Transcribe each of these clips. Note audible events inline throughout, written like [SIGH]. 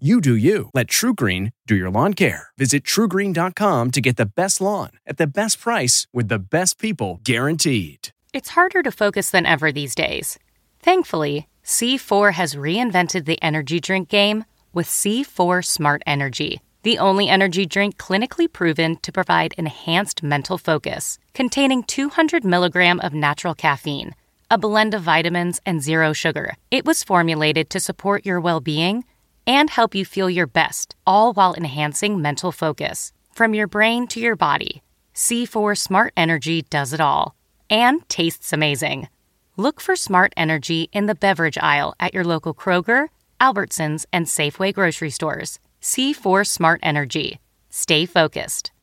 You do you. Let TruGreen do your lawn care. Visit trugreen.com to get the best lawn at the best price with the best people guaranteed. It's harder to focus than ever these days. Thankfully, C4 has reinvented the energy drink game with C4 Smart Energy, the only energy drink clinically proven to provide enhanced mental focus, containing 200 milligram of natural caffeine, a blend of vitamins, and zero sugar. It was formulated to support your well being and help you feel your best, all while enhancing mental focus. From your brain to your body, C4 Smart Energy does it all and tastes amazing. Look for Smart Energy in the beverage aisle at your local Kroger, Albertsons, and Safeway grocery stores. C4 Smart Energy. Stay focused.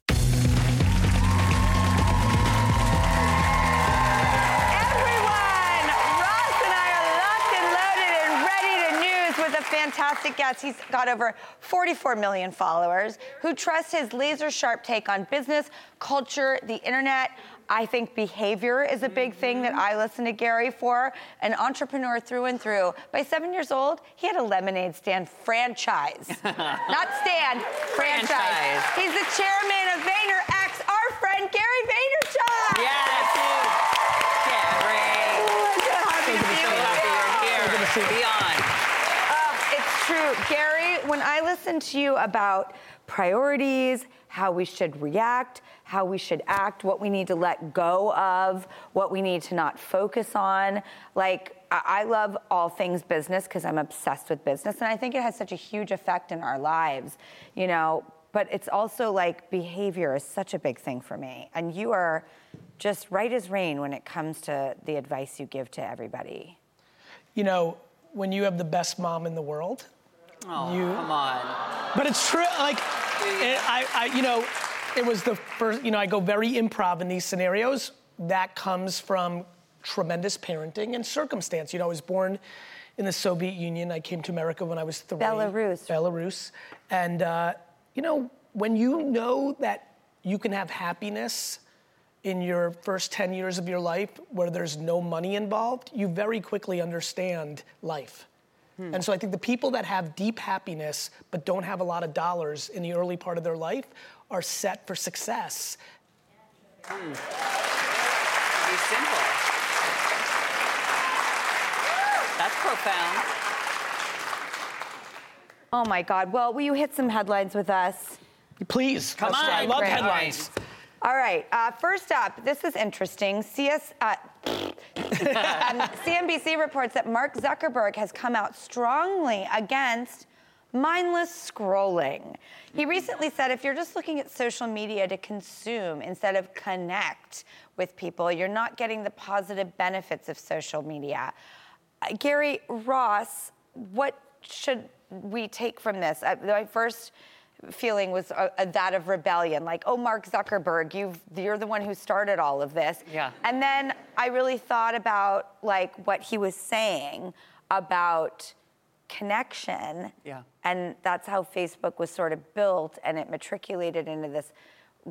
A fantastic guest. He's got over 44 million followers who trust his laser sharp take on business, culture, the internet. I think behavior is a big thing that I listen to Gary for. An entrepreneur through and through. By seven years old, he had a lemonade stand franchise. [LAUGHS] Not stand, franchise. Franchise. He's the chairman of VaynerX, our friend Gary Vaynerchuk. Yes. Gary. Happy to be So with happy you. you're here. Be on. Uh, it's true. Gary, when I listen to you about priorities, how we should react, how we should act, what we need to let go of, what we need to not focus on, like, I love all things business because I'm obsessed with business, and I think it has such a huge effect in our lives, you know. But it's also like behavior is such a big thing for me, and you are just right as rain when it comes to the advice you give to everybody. You know, when you have the best mom in the world, Oh, You- come on. but it's true. Like, it, I, I, you know, it was the first. You know, I go very improv in these scenarios. That comes from tremendous parenting and circumstance. You know, I was born in the Soviet Union. I came to America when I was three. Belarus. Belarus, and uh, you know, when you know that you can have happiness in your first 10 years of your life where there's no money involved, you very quickly understand life. And so I think the people that have deep happiness but don't have a lot of dollars in the early part of their life are set for success. Be simple. That's profound. Oh my God. Well, will you hit some headlines with us? Please, Come let's- on. I love Great. headlines. All right. Uh, first up, this is interesting. CS, uh, um, CNBC reports that Mark Zuckerberg has come out strongly against mindless scrolling. He recently said if you're just looking at social media to consume instead of connect with people, you're not getting the positive benefits of social media. Uh, Gary Ross, what should we take from this? Uh, my first feeling was uh, uh, that of rebellion, like, oh, Mark Zuckerberg, you've, you're the one who started all of this. Yeah. And then I really thought about like what he was saying about connection. Yeah. And that's how Facebook was sort of built, and it matriculated into this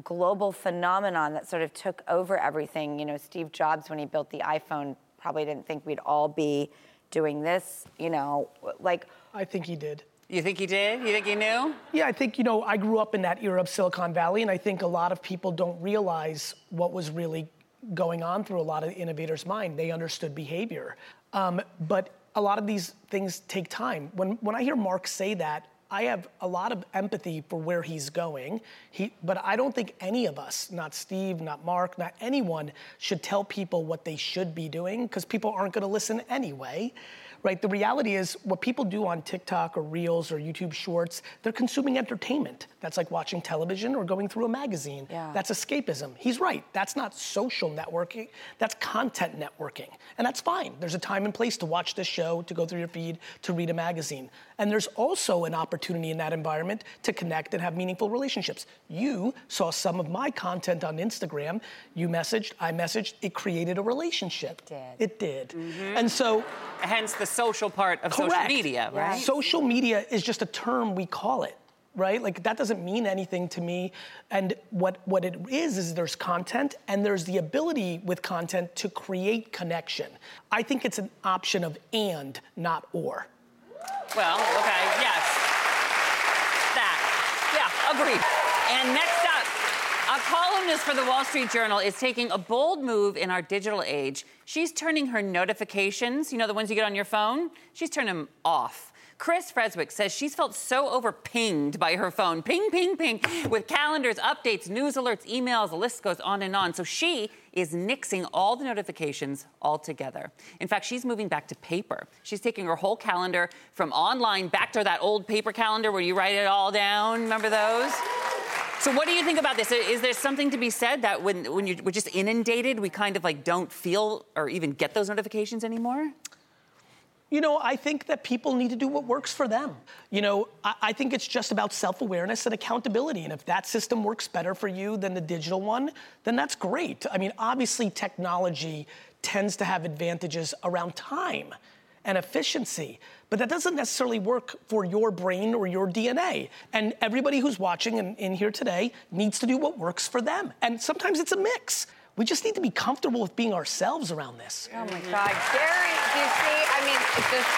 global phenomenon that sort of took over everything. You know, Steve Jobs, when he built the iPhone, probably didn't think we'd all be doing this. You know, like I think he did. You think he did? You think he knew? Yeah, I think, you know, I grew up in that era of Silicon Valley, and I think a lot of people don't realize what was really going on through a lot of innovators' mind. They understood behavior. Um, but a lot of these things take time. When, when I hear Mark say that, I have a lot of empathy for where he's going. He, but I don't think any of us, not Steve, not Mark, not anyone, should tell people what they should be doing because people aren't going to listen anyway, right? The reality is what people do on TikTok or Reels or YouTube Shorts, they're consuming entertainment. That's like watching television or going through a magazine. Yeah. That's escapism. He's right. That's not social networking. That's content networking. And that's fine. There's a time and place to watch this show, to go through your feed, to read a magazine. And there's also an opportunity in that environment to connect and have meaningful relationships. You saw some of my content on Instagram. You messaged, I messaged, it created a relationship. It did. It did. Mm-hmm. And so Hence the social part of Correct. social media, right? Social media is just a term we call it, right? Like that doesn't mean anything to me. And what what it is is there's content and there's the ability with content to create connection. I think it's an option of and, not or. Well, okay, yes. That. Yeah, agreed. And next up, a columnist for the Wall Street Journal is taking a bold move in our digital age. She's turning her notifications, you know, the ones you get on your phone, she's turning them off. Chris Freswick says she's felt so overpinged by her phone. Ping, ping, ping, with calendars, updates, news alerts, emails, the list goes on and on. So she is nixing all the notifications altogether. In fact, she's moving back to paper. She's taking her whole calendar from online back to that old paper calendar where you write it all down. Remember those? So, what do you think about this? Is there something to be said that when, when you're, we're just inundated, we kind of like don't feel or even get those notifications anymore? You know, I think that people need to do what works for them. You know, I, I think it's just about self awareness and accountability. And if that system works better for you than the digital one, then that's great. I mean, obviously, technology tends to have advantages around time and efficiency, but that doesn't necessarily work for your brain or your DNA. And everybody who's watching and in here today needs to do what works for them. And sometimes it's a mix. We just need to be comfortable with being ourselves around this. Oh my God, Gary, do you see? I mean, it's just,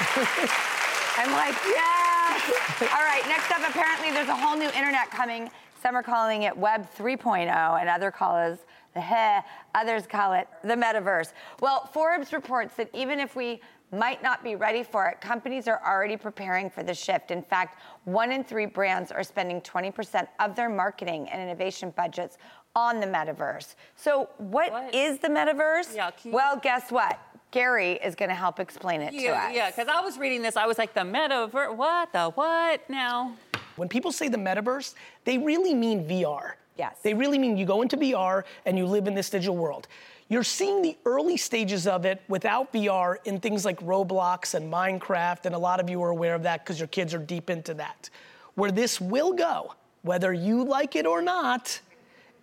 I'm like, yeah. All right, next up, apparently there's a whole new internet coming. Some are calling it Web 3.0, and other call it the heh, [LAUGHS] others call it the metaverse. Well, Forbes reports that even if we might not be ready for it, companies are already preparing for the shift. In fact, one in three brands are spending 20% of their marketing and innovation budgets on the metaverse. So, What? is the metaverse? Yeah, you- well, guess what? Gary is going to help explain it to us. yeah, because I was reading this, I was like, the metaverse, what, the what now? When people say the metaverse, they really mean VR. Yes. They really mean you go into VR and you live in this digital world. You're seeing the early stages of it without VR in things like Roblox and Minecraft, and a lot of you are aware of that because your kids are deep into that. Where this will go, whether you like it or not,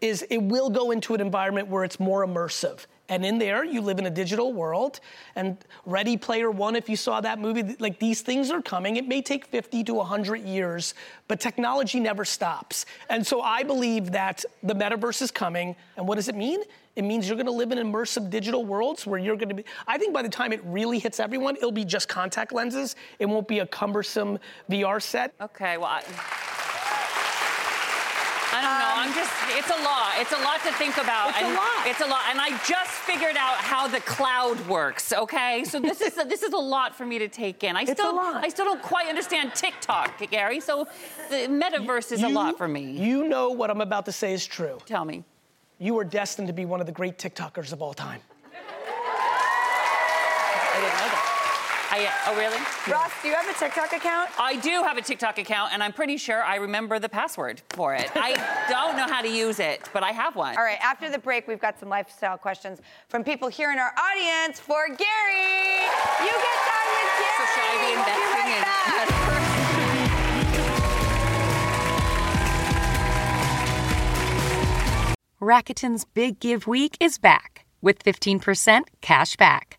is it will go into an environment where it's more immersive. And in there, you live in a digital world. And Ready Player One, if you saw that movie, like these things are coming. It may take 50 to 100 years, but technology never stops. And so I believe that the metaverse is coming. And what does it mean? It means you're gonna live in immersive digital worlds where you're gonna be. I think by the time it really hits everyone, it'll be just contact lenses. It won't be a cumbersome VR set. Okay, well, I, I don't know. I'm just, it's a lot. It's a lot to think about. It's a and lot. It's a lot. And I just figured out how the cloud works, okay? So this is, this is a lot for me to take in. I It's a still, lot. I still don't quite understand TikTok, Gary. So the metaverse is a lot for me. You know what I'm about to say is true. Tell me. You are destined to be one of the great TikTokers of all time. I didn't know that. I, oh, really? Ross, do you have a TikTok account? I do have a TikTok account, and I'm pretty sure I remember the password for it. I [LAUGHS] don't know how to use it, but I have one. All right, after the break, we've got some lifestyle questions from people here in our audience for Gary. You get time with Gary. So should I be We'll be investing right in back. [LAUGHS] Rakuten's Big Give Week is back with 15% cash back.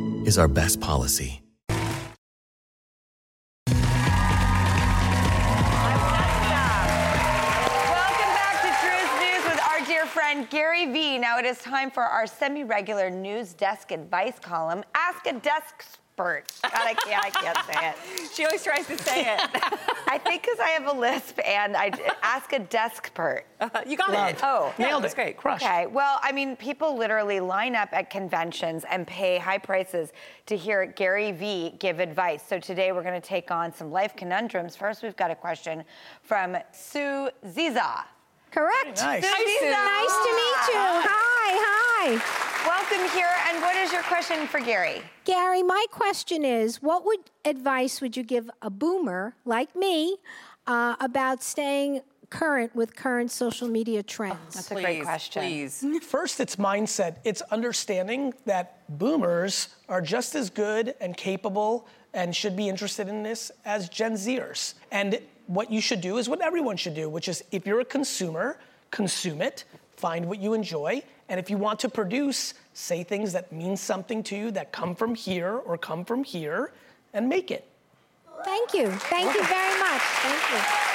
is our best policy. Welcome back to Drew's News with our dear friend Gary Vee. Now it is time for our semi-regular news desk advice column. Ask a desk expert. God, I can't, I can't say it. [LAUGHS] She always tries to say it. [LAUGHS] I think because I have a lisp and I ask a desk expert. Uh, you got Love. it. Oh, Nailed that's it. great. Crushed. Okay, well, I mean, people literally line up at conventions and pay high prices to hear Gary Vee give advice. So today we're going to take on some life conundrums. First, we've got a question from Sue Ziza. Correct. Nice. Sue Hi, Ziza. Nice to meet you. Hi, hi. Welcome here. And what is your question for Gary? Gary, my question is what would advice would you give a boomer like me uh, about staying current with current social media trends? That's a great question. Please. First, it's mindset. It's understanding that boomers are just as good and capable and should be interested in this as Gen Zers. And what you should do is what everyone should do, which is if you're a consumer, consume it, find what you enjoy, and if you want to produce, say things that mean something to you that come from here or come from here, and make it. Thank you. Thank you very much. Thank you.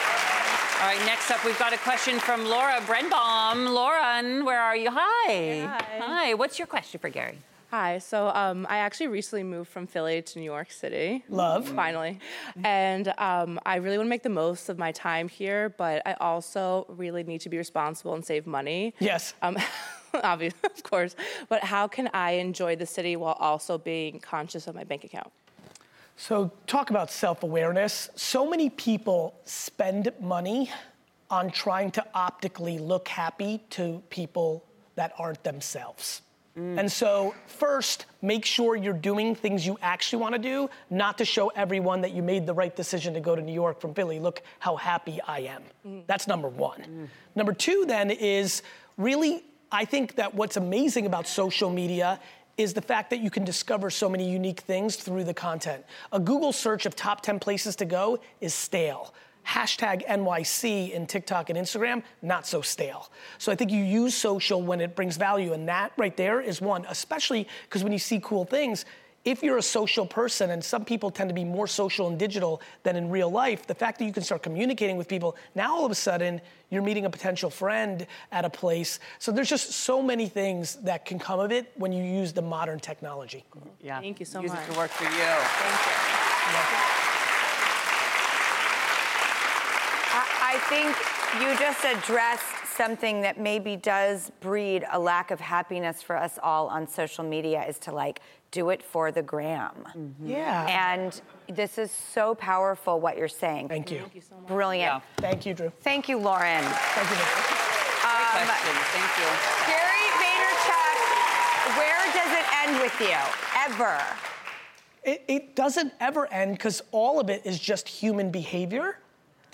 All right, next up, we've got a question from Laura Brenbaum. Lauren, where are you? Hi. Hi. Hi. What's your question for Gary? Hi. So um, I actually recently moved from Philly to New York City. Love. Finally. And um, I really want to make the most of my time here, but I also really need to be responsible and save money. Yes. Um, [LAUGHS] [LAUGHS] obviously, [LAUGHS] of course. But how can I enjoy the city while also being conscious of my bank account? So, talk about self awareness. So many people spend money on trying to optically look happy to people that aren't themselves. Mm. And so, first, make sure you're doing things you actually want to do, not to show everyone that you made the right decision to go to New York from Philly. Look how happy I am. Mm. That's number one. Mm. Number two, then, is really, I think that what's amazing about social media is the fact that you can discover so many unique things through the content. A Google search of top 10 places to go is stale. Hashtag NYC in TikTok and Instagram, not so stale. So I think you use social when it brings value, and that right there is one, especially because when you see cool things, if you're a social person, and some people tend to be more social and digital than in real life, the fact that you can start communicating with people, now all of a sudden you're meeting a potential friend at a place. So there's just so many things that can come of it when you use the modern technology. Yeah. Thank you so Use much. it to work for you. Thank I, I think you just addressed something that maybe does breed a lack of happiness for us all on social media is to like do it for the gram. Mm-hmm. Yeah. And this is so powerful what you're saying. Thank you. Thank you so much. Brilliant. Yeah. Thank you, Drew. Thank you, Lauren. Thank you. Um, Great question. Thank you. Gary Vaynerchuk, where does it end with you? Ever? It, it doesn't ever end because all of it is just human behavior.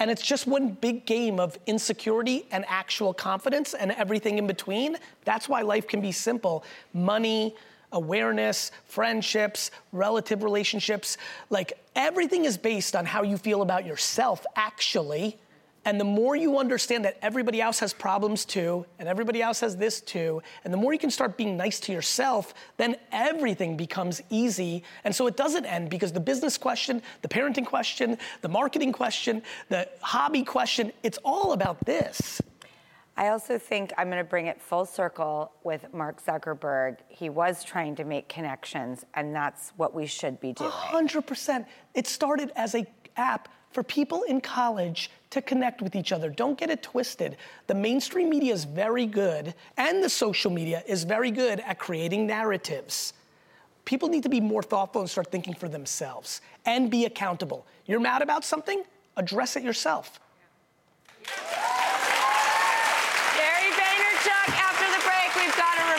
And it's just one big game of insecurity and actual confidence and everything in between. That's why life can be simple. Money, awareness, friendships, relative relationships like everything is based on how you feel about yourself, actually. And the more you understand that everybody else has problems too, and everybody else has this too, and the more you can start being nice to yourself, then everything becomes easy. And so it doesn't end because the business question, the parenting question, the marketing question, the hobby question, it's all about this. I also think I'm going to bring it full circle with Mark Zuckerberg. He was trying to make connections, and that's what we should be doing. 100%. It started as a app for people in college to connect with each other. Don't get it twisted. The mainstream media is very good, and the social media is very good at creating narratives. People need to be more thoughtful and start thinking for themselves and be accountable. You're mad about something? Address it yourself. Gary Vaynerchuk, after the break, we've got a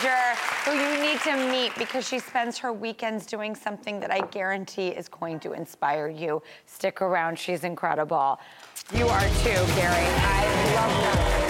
teenager who you need to meet because she spends her weekends doing something that I guarantee is going to inspire you. Stick around, she's incredible. You are too, Gary. I love that.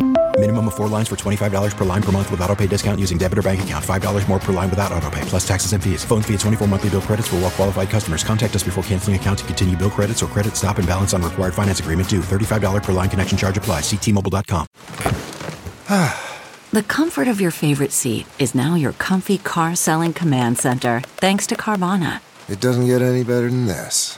Minimum of four lines for $25 per line per month with auto pay discount using debit or bank account. $5 more per line without auto pay, plus taxes and fees. Phone fee at 24 monthly bill credits for well qualified customers. Contact us before canceling account to continue bill credits or credit stop and balance on required finance agreement due. $35 per line connection charge applies. Ctmobile.com. the comfort of your favorite seat is now your comfy car selling command center thanks to Carvana. It doesn't get any better than this.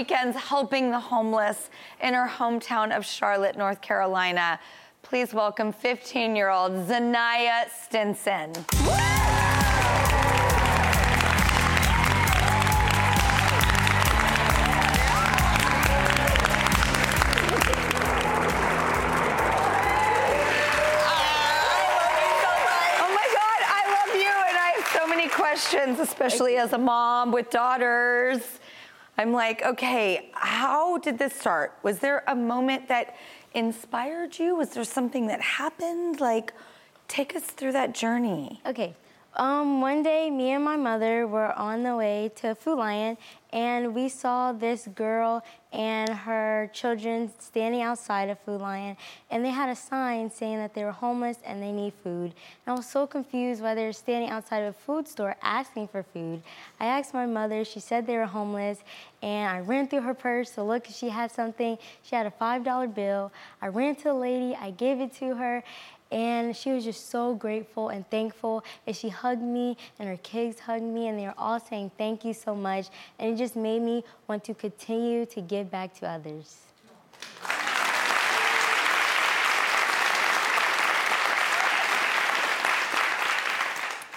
Weekends helping the homeless in her hometown of Charlotte, North Carolina. Please welcome 15 year old Zanaya Stinson. Oh my god, I love you! And I have so many questions, especially as a mom with daughters. I'm like, okay, how did this start? Was there a moment that inspired you? Was there something that happened? Like, take us through that journey. Okay. Um, one day, me and my mother were on the way to Food Lion, and we saw this girl and her children standing outside of Food Lion, and they had a sign saying that they were homeless and they need food. And I was so confused why they were standing outside of a food store asking for food. I asked my mother, she said they were homeless, and I ran through her purse to look if she had something. She had a $5 bill. I ran to the lady, I gave it to her, and she was just so grateful and thankful. And she hugged me, and her kids hugged me, and they were all saying thank you so much. And it just made me want to continue to give back to others.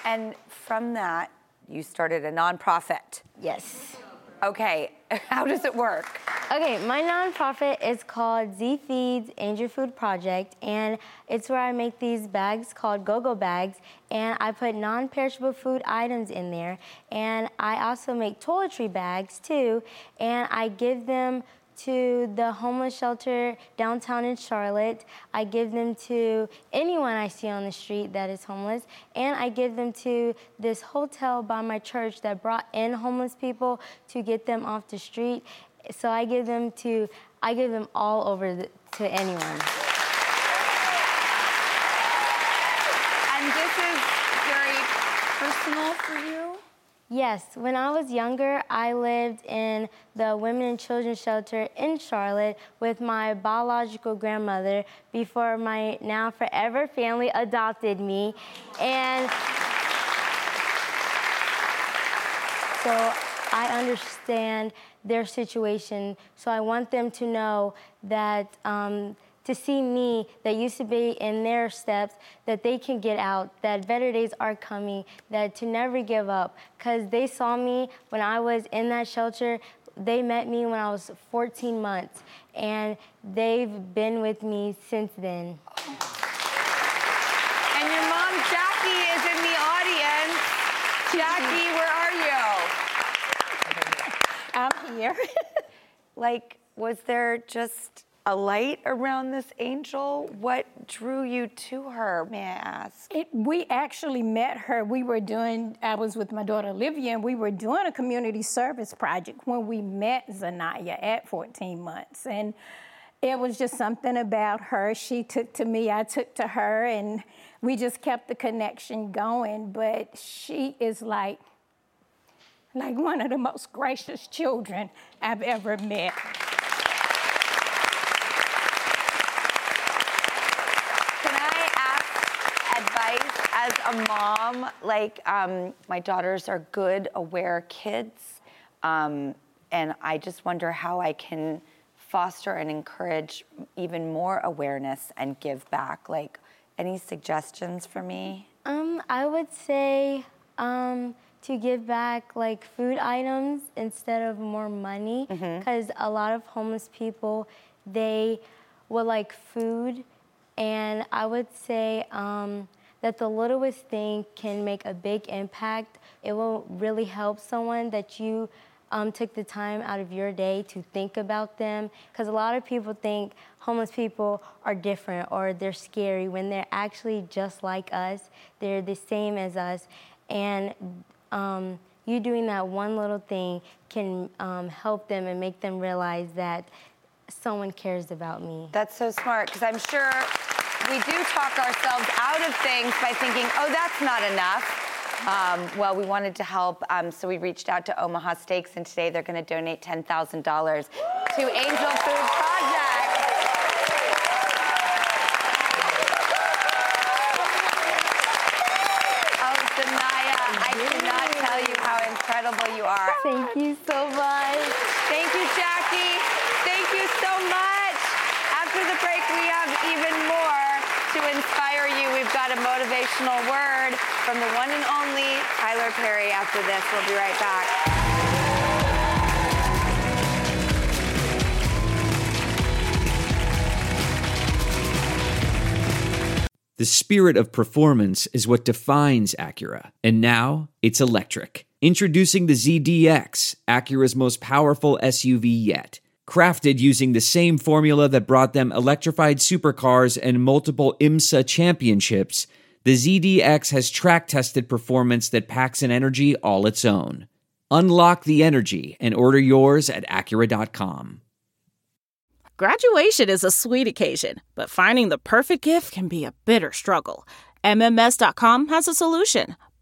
And from that, you started a nonprofit. Yes. Okay, [LAUGHS] how does it work? Okay, my nonprofit is called Z Feeds Angel Food Project, and it's where I make these bags called Go-Go bags, and I put non-perishable food items in there, and I also make toiletry bags too, and I give them to the homeless shelter downtown in Charlotte. I give them to anyone I see on the street that is homeless. And I give them to this hotel by my church that brought in homeless people to get them off the street. So I give them to, I give them all over the, to anyone. And this is very personal for you? Yes, when I was younger, I lived in the Women and Children Shelter in Charlotte with my biological grandmother before my now forever family adopted me. And so I understand their situation, so I want them to know that. Um, to see me that used to be in their steps, that they can get out, that better days are coming, that to never give up. Because they saw me when I was in that shelter. They met me when I was 14 months, and they've been with me since then. And your mom, Jackie, is in the audience. Jackie, where are you? I'm here. [LAUGHS] like, was there just a light around this angel? What drew you to her, may I ask? It, we actually met her. We were doing, I was with my daughter Olivia, and we were doing a community service project when we met Zanaya at 14 months. And it was just something about her. She took to me, I took to her, and we just kept the connection going. But she is like, like one of the most gracious children I've ever met. As a mom, like um, my daughters are good, aware kids, um, and I just wonder how I can foster and encourage even more awareness and give back? Like, any suggestions for me? Um, I would say um, to give back like food items instead of more money, because a lot of homeless people they would like food, and I would say um, that the littlest thing can make a big impact. It will really help someone that you um, took the time out of your day to think about them. Because a lot of people think homeless people are different or they're scary when they're actually just like us. They're the same as us. And um, you doing that one little thing can um, help them and make them realize that someone cares about me. That's so smart because I'm sure we do talk ourselves out of things by thinking, oh, that's not enough. Um, well, we wanted to help, um, so we reached out to Omaha Steaks, and today they're going to donate $10,000 to Angel Food Project. Oh, Zanaya, I cannot tell you how incredible you are. Thank you so much. Thank you, Jackie. Thank you so much. After the break, we have even more to inspire you. We've got a motivational word from the one and only Tyler Perry after this. We'll be right back. The spirit of performance is what defines Acura, and now it's electric. Introducing the ZDX, Acura's most powerful SUV yet. Crafted using the same formula that brought them electrified supercars and multiple IMSA championships, the ZDX has track tested performance that packs an energy all its own. Unlock the energy and order yours at Acura.com. Graduation is a sweet occasion, but finding the perfect gift can be a bitter struggle. MMS.com has a solution.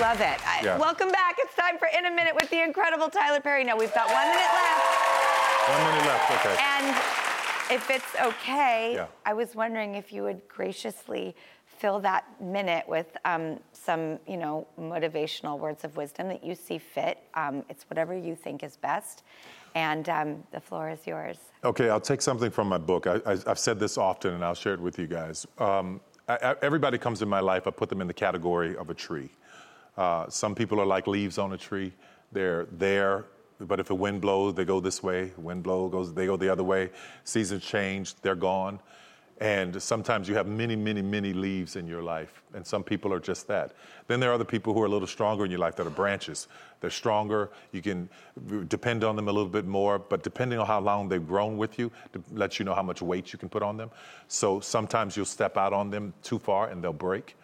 Love it. Yeah. Welcome back. It's time for In a Minute with the incredible Tyler Perry. Now, we've got one minute left. One minute left, okay. And if it's okay, Yeah. I was wondering if you would graciously fill that minute with um, some, you know, motivational words of wisdom that you see fit. Um, it's whatever you think is best. And um, the floor is yours. Okay, I'll take something from my book. I, I, I've said this often, and I'll share it with you guys. Um, I, I- everybody comes in my life, I put them in the category of a tree. Uh, some people are like leaves on a tree. They're there, but if the wind blows, they go this way. Wind blows, goes, they go the other way. Seasons change, they're gone. And sometimes you have many, many, many leaves in your life, and some people are just that. Then there are other people who are a little stronger in your life that are branches. They're stronger. You can depend on them a little bit more, but depending on how long they've grown with you, to let you know how much weight you can put on them. So sometimes you'll step out on them too far and they'll break.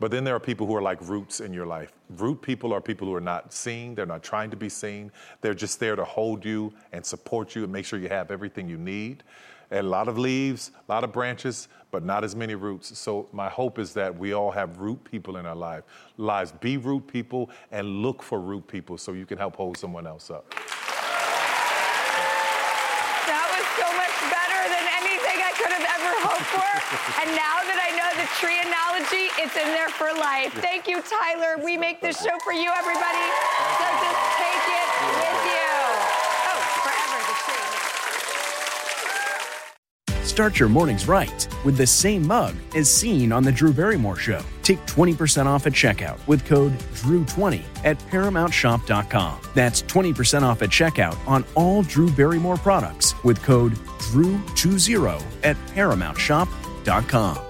But then there are people who are like roots in your life. Root people are people who are not seen, they're not trying to be seen. They're just there to hold you and support you and make sure you have everything you need. And a lot of leaves, a lot of branches, but not as many roots. So my hope is that we all have root people in our life. Lives be root people and look for root people so you can help hold someone else up. That was so much better than anything I could have ever hoped for. and now that tree analogy, it's in there for life. Thank you, Tyler. We make this show for you, everybody. So just take it with you. Oh, forever the tree. Start your mornings right with the same mug as seen on The Drew Barrymore Show. Take 20% off at checkout with code DREW20 at ParamountShop.com. That's 20% off at checkout on all Drew Barrymore products with code DREW20 at ParamountShop.com.